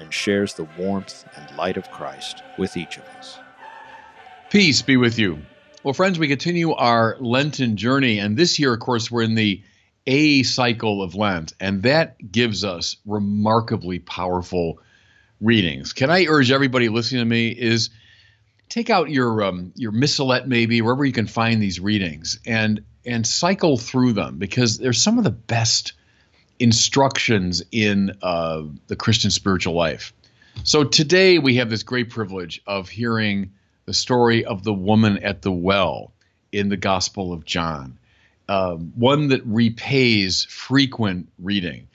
and shares the warmth and light of Christ with each of us. Peace be with you. Well, friends, we continue our Lenten journey, and this year, of course, we're in the A cycle of Lent, and that gives us remarkably powerful readings. Can I urge everybody listening to me is take out your um, your missalette maybe wherever you can find these readings and and cycle through them because they're some of the best instructions in uh, the Christian spiritual life. So today we have this great privilege of hearing the story of the woman at the well in the Gospel of John, uh, one that repays frequent reading.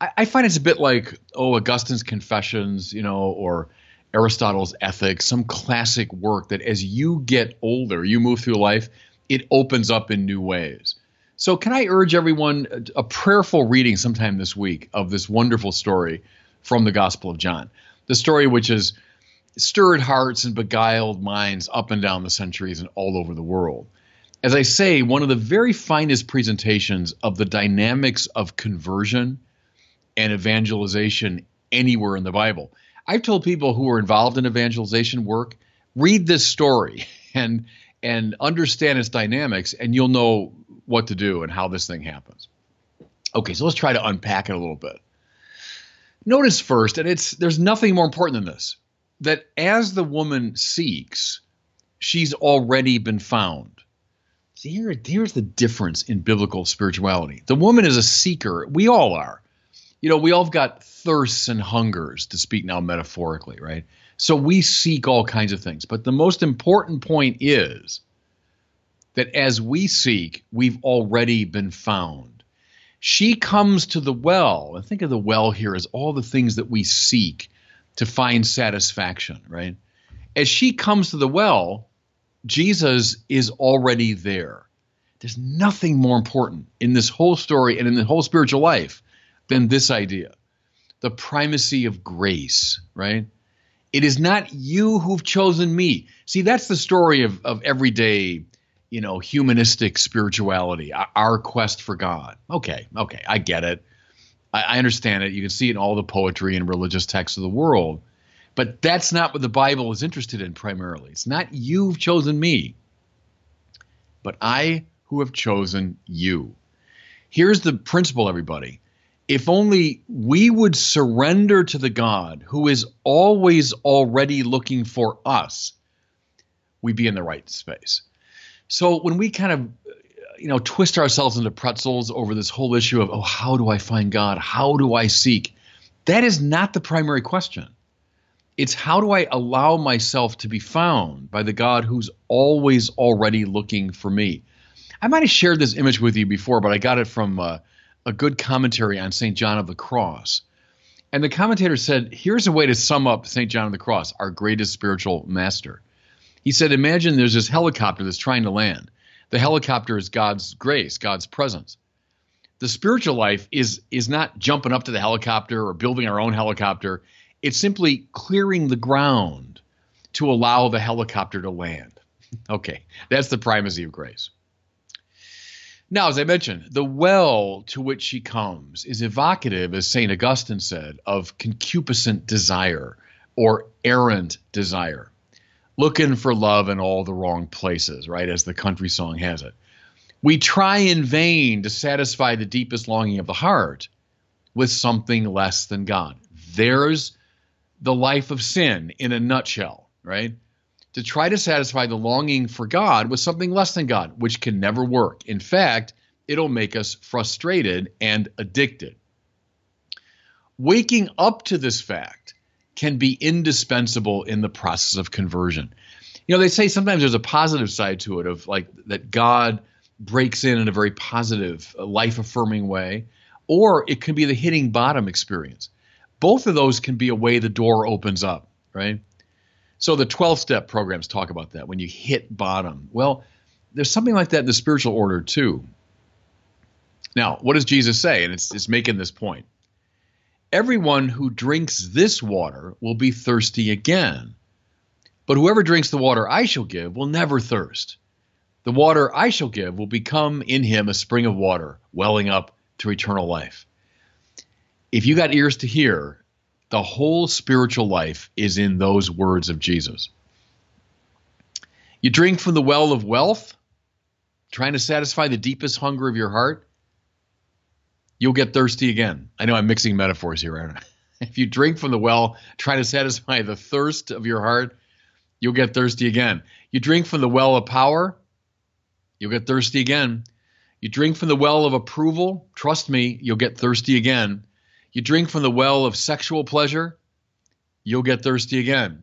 I, I, find it's a bit like, oh, Augustine's Confessions, you know, or Aristotle's Ethics, some classic work that as you get older, you move through life, it opens up in new ways. So, can I urge everyone a prayerful reading sometime this week of this wonderful story from the Gospel of John? The story which has stirred hearts and beguiled minds up and down the centuries and all over the world. As I say, one of the very finest presentations of the dynamics of conversion and evangelization anywhere in the Bible. I've told people who are involved in evangelization work, read this story and and understand its dynamics, and you'll know what to do and how this thing happens. Okay, so let's try to unpack it a little bit. Notice first, and it's there's nothing more important than this, that as the woman seeks, she's already been found. See, here, here's the difference in biblical spirituality. The woman is a seeker. We all are. You know, we all have got thirsts and hungers, to speak now metaphorically, right? So we seek all kinds of things. But the most important point is that as we seek, we've already been found. She comes to the well, and think of the well here as all the things that we seek to find satisfaction, right? As she comes to the well, Jesus is already there. There's nothing more important in this whole story and in the whole spiritual life than this idea the primacy of grace, right? It is not you who've chosen me. See, that's the story of, of everyday, you know, humanistic spirituality, our quest for God. Okay, okay, I get it. I, I understand it. You can see it in all the poetry and religious texts of the world. But that's not what the Bible is interested in primarily. It's not you've chosen me, but I who have chosen you. Here's the principle, everybody if only we would surrender to the God who is always already looking for us, we'd be in the right space. So when we kind of you know twist ourselves into pretzels over this whole issue of oh how do I find God? How do I seek? That is not the primary question. It's how do I allow myself to be found by the God who's always already looking for me? I might have shared this image with you before, but I got it from uh, a good commentary on St. John of the Cross. And the commentator said, here's a way to sum up St. John of the Cross, our greatest spiritual master. He said, imagine there's this helicopter that's trying to land. The helicopter is God's grace, God's presence. The spiritual life is is not jumping up to the helicopter or building our own helicopter. It's simply clearing the ground to allow the helicopter to land. Okay, that's the primacy of grace. Now, as I mentioned, the well to which she comes is evocative, as St. Augustine said, of concupiscent desire or errant desire, looking for love in all the wrong places, right, as the country song has it. We try in vain to satisfy the deepest longing of the heart with something less than God. There's the life of sin in a nutshell, right? to try to satisfy the longing for God with something less than God, which can never work. In fact, it'll make us frustrated and addicted. Waking up to this fact can be indispensable in the process of conversion. You know, they say sometimes there's a positive side to it of like that God breaks in in a very positive, life affirming way, or it can be the hitting bottom experience. both of those can be a way the door opens up, right? So the 12 step programs talk about that when you hit bottom. Well, there's something like that in the spiritual order too. Now, what does Jesus say? And it's, it's making this point. Everyone who drinks this water will be thirsty again. But whoever drinks the water I shall give will never thirst. The water I shall give will become in him a spring of water, welling up to eternal life. If you got ears to hear, the whole spiritual life is in those words of Jesus. You drink from the well of wealth, trying to satisfy the deepest hunger of your heart, you'll get thirsty again. I know I'm mixing metaphors here, I? If you drink from the well, trying to satisfy the thirst of your heart, you'll get thirsty again. You drink from the well of power, you'll get thirsty again. You drink from the well of approval, trust me, you'll get thirsty again. You drink from the well of sexual pleasure, you'll get thirsty again.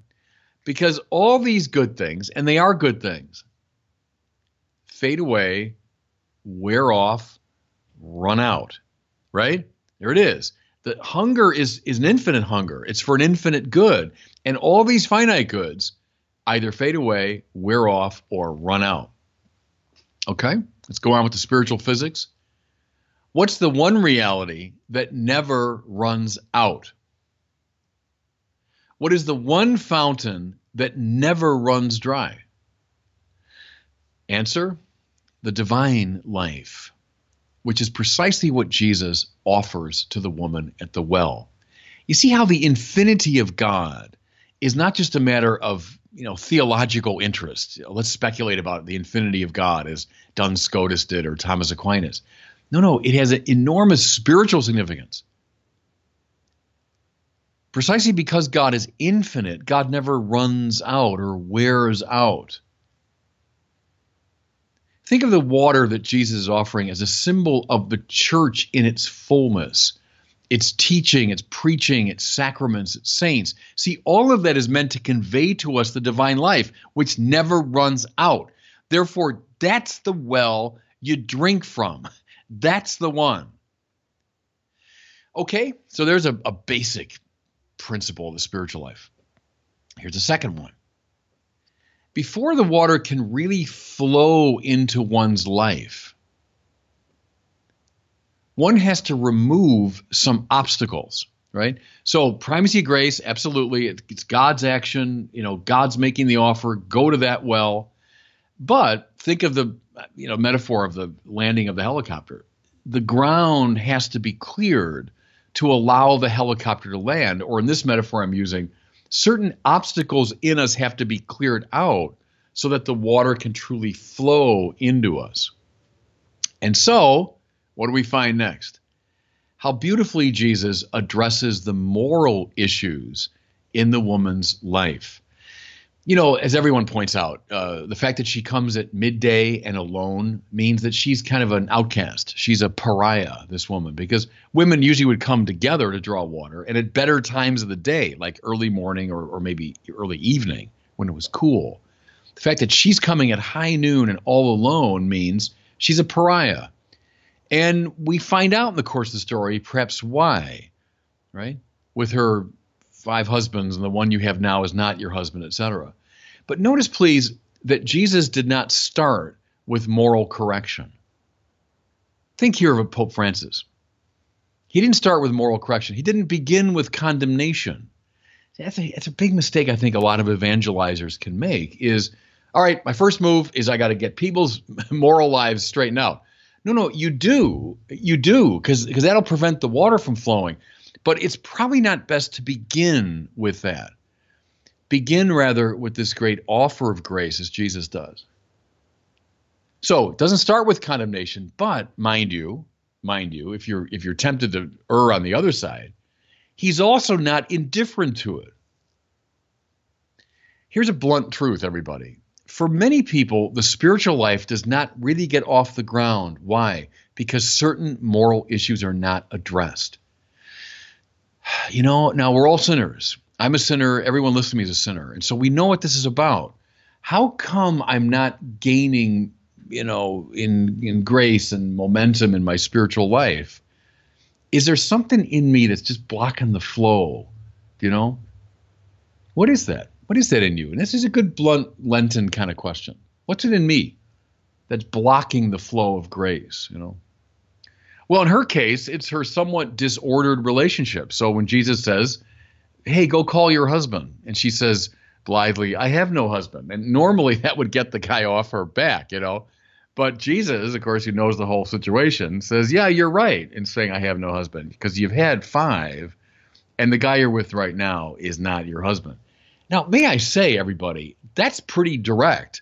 Because all these good things, and they are good things, fade away, wear off, run out, right? There it is. The hunger is, is an infinite hunger. It's for an infinite good. And all these finite goods either fade away, wear off, or run out. Okay, let's go on with the spiritual physics. What's the one reality that never runs out? What is the one fountain that never runs dry? Answer the divine life, which is precisely what Jesus offers to the woman at the well. You see how the infinity of God is not just a matter of you know theological interest. Let's speculate about the infinity of God, as Duns Scotus did or Thomas Aquinas. No, no, it has an enormous spiritual significance. Precisely because God is infinite, God never runs out or wears out. Think of the water that Jesus is offering as a symbol of the church in its fullness its teaching, its preaching, its sacraments, its saints. See, all of that is meant to convey to us the divine life, which never runs out. Therefore, that's the well you drink from. That's the one. Okay, so there's a, a basic principle of the spiritual life. Here's a second one. Before the water can really flow into one's life, one has to remove some obstacles, right? So primacy of grace, absolutely, it's God's action. You know, God's making the offer. Go to that well. But think of the you know metaphor of the landing of the helicopter. The ground has to be cleared to allow the helicopter to land. Or in this metaphor I'm using, certain obstacles in us have to be cleared out so that the water can truly flow into us. And so what do we find next? How beautifully Jesus addresses the moral issues in the woman's life. You know, as everyone points out, uh, the fact that she comes at midday and alone means that she's kind of an outcast. She's a pariah, this woman, because women usually would come together to draw water and at better times of the day, like early morning or, or maybe early evening when it was cool. The fact that she's coming at high noon and all alone means she's a pariah. And we find out in the course of the story perhaps why, right? With her five husbands and the one you have now is not your husband, etc. But notice, please, that Jesus did not start with moral correction. Think here of Pope Francis. He didn't start with moral correction. He didn't begin with condemnation. That's a, that's a big mistake I think a lot of evangelizers can make is, all right, my first move is I got to get people's moral lives straightened out. No, no, you do. You do, because because that'll prevent the water from flowing. But it's probably not best to begin with that. Begin rather with this great offer of grace as Jesus does. So it doesn't start with condemnation, but mind you, mind you, if you're if you're tempted to err on the other side, he's also not indifferent to it. Here's a blunt truth, everybody for many people, the spiritual life does not really get off the ground. Why? Because certain moral issues are not addressed. You know, now we're all sinners. I'm a sinner. Everyone listening to me is a sinner. And so we know what this is about. How come I'm not gaining, you know, in, in grace and momentum in my spiritual life? Is there something in me that's just blocking the flow? You know? What is that? What is that in you? And this is a good blunt Lenten kind of question. What's it in me that's blocking the flow of grace, you know? Well, in her case, it's her somewhat disordered relationship. So when Jesus says, Hey, go call your husband, and she says blithely, I have no husband. And normally that would get the guy off her back, you know? But Jesus, of course, who knows the whole situation, says, Yeah, you're right in saying I have no husband because you've had five, and the guy you're with right now is not your husband. Now, may I say, everybody, that's pretty direct.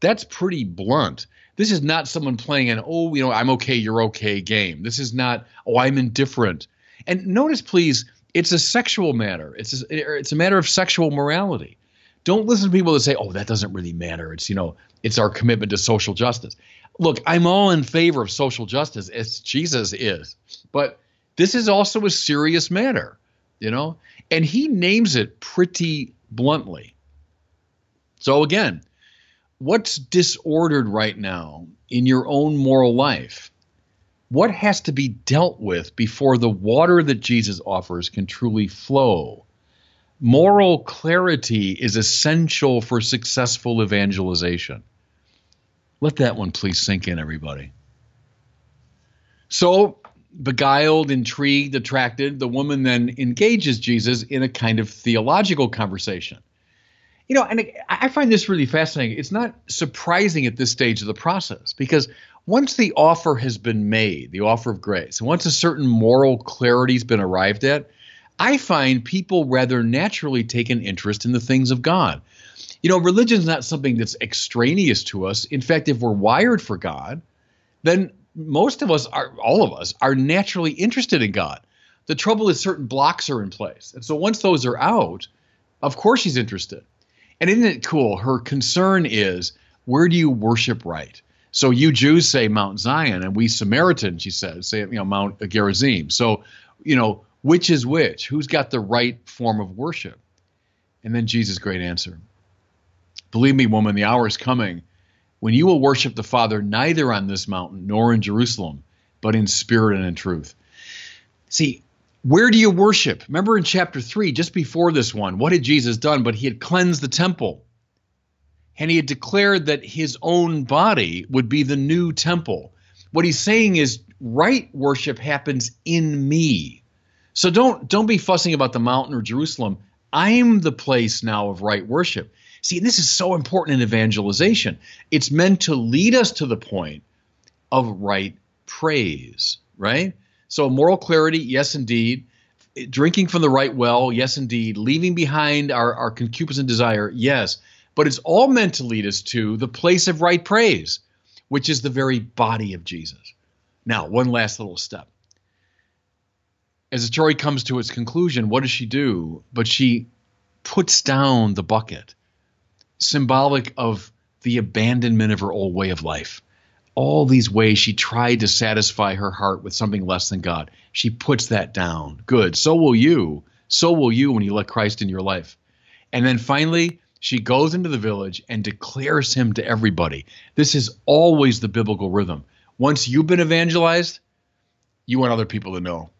That's pretty blunt. This is not someone playing an, oh, you know, I'm okay, you're okay game. This is not, oh, I'm indifferent. And notice, please, it's a sexual matter. It's a, it's a matter of sexual morality. Don't listen to people that say, "Oh, that doesn't really matter." It's you know, it's our commitment to social justice. Look, I'm all in favor of social justice as Jesus is, but this is also a serious matter, you know, and he names it pretty bluntly. So again, what's disordered right now in your own moral life? What has to be dealt with before the water that Jesus offers can truly flow? Moral clarity is essential for successful evangelization. Let that one please sink in, everybody. So, beguiled, intrigued, attracted, the woman then engages Jesus in a kind of theological conversation. You know, and I find this really fascinating. It's not surprising at this stage of the process because once the offer has been made, the offer of grace, and once a certain moral clarity has been arrived at, I find people rather naturally take an interest in the things of God. You know, religion is not something that's extraneous to us. In fact, if we're wired for God, then most of us are, all of us, are naturally interested in God. The trouble is, certain blocks are in place. And so once those are out, of course she's interested. And isn't it cool? Her concern is where do you worship right? So you Jews say Mount Zion, and we Samaritans, she says, say you know Mount Gerizim. So you know which is which? Who's got the right form of worship? And then Jesus' great answer: Believe me, woman, the hour is coming when you will worship the Father neither on this mountain nor in Jerusalem, but in spirit and in truth. See, where do you worship? Remember in chapter 3, just before this one, what had Jesus done? But he had cleansed the temple and he had declared that his own body would be the new temple. What he's saying is right worship happens in me. So don't don't be fussing about the mountain or Jerusalem. I'm the place now of right worship. See, this is so important in evangelization. It's meant to lead us to the point of right praise, right? So moral clarity, yes indeed. Drinking from the right well, yes indeed. Leaving behind our, our concupiscent desire, yes but it's all meant to lead us to the place of right praise, which is the very body of Jesus. Now, one last little step. As the story comes to its conclusion, what does she do? But she puts down the bucket, symbolic of the abandonment of her old way of life. All these ways she tried to satisfy her heart with something less than God. She puts that down. Good. So will you. So will you when you let Christ in your life. And then finally, she goes into the village and declares him to everybody. This is always the biblical rhythm. Once you've been evangelized, you want other people to know.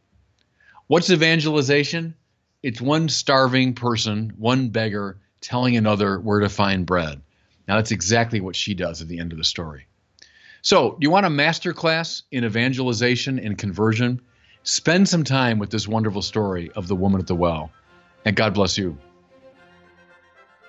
What's evangelization? It's one starving person, one beggar, telling another where to find bread. Now, that's exactly what she does at the end of the story. So, do you want a master class in evangelization and conversion? Spend some time with this wonderful story of the woman at the well. And God bless you.